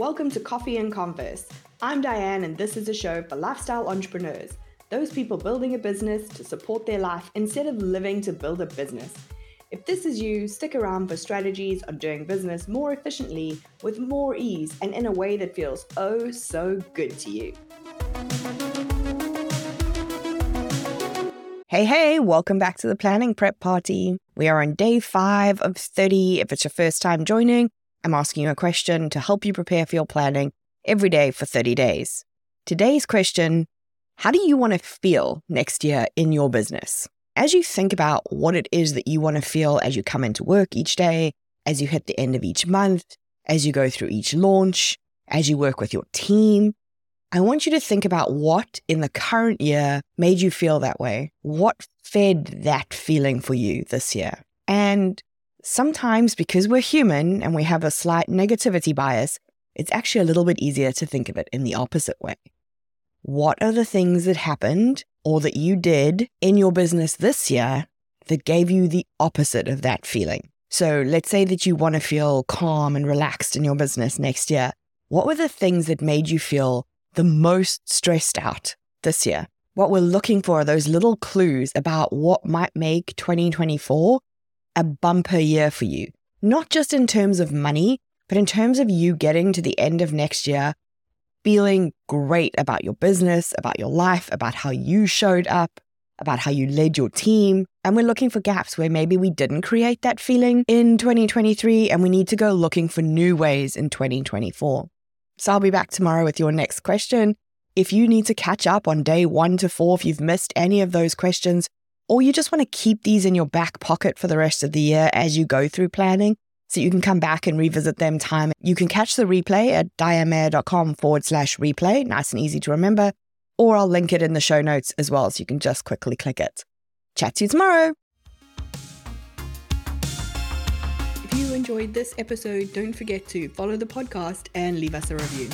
Welcome to Coffee and Converse. I'm Diane, and this is a show for lifestyle entrepreneurs, those people building a business to support their life instead of living to build a business. If this is you, stick around for strategies on doing business more efficiently, with more ease, and in a way that feels oh so good to you. Hey, hey, welcome back to the Planning Prep Party. We are on day five of 30. If it's your first time joining, I'm asking you a question to help you prepare for your planning every day for 30 days. Today's question How do you want to feel next year in your business? As you think about what it is that you want to feel as you come into work each day, as you hit the end of each month, as you go through each launch, as you work with your team, I want you to think about what in the current year made you feel that way. What fed that feeling for you this year? And sometimes because we're human and we have a slight negativity bias, it's actually a little bit easier to think of it in the opposite way. What are the things that happened or that you did in your business this year that gave you the opposite of that feeling? So let's say that you want to feel calm and relaxed in your business next year. What were the things that made you feel the most stressed out this year. What we're looking for are those little clues about what might make 2024 a bumper year for you, not just in terms of money, but in terms of you getting to the end of next year feeling great about your business, about your life, about how you showed up, about how you led your team. And we're looking for gaps where maybe we didn't create that feeling in 2023 and we need to go looking for new ways in 2024. So I'll be back tomorrow with your next question. If you need to catch up on day one to four, if you've missed any of those questions, or you just want to keep these in your back pocket for the rest of the year as you go through planning, so you can come back and revisit them time. You can catch the replay at dianemayer.com forward slash replay, nice and easy to remember, or I'll link it in the show notes as well, so you can just quickly click it. Chat to you tomorrow. If you enjoyed this episode, don't forget to follow the podcast and leave us a review.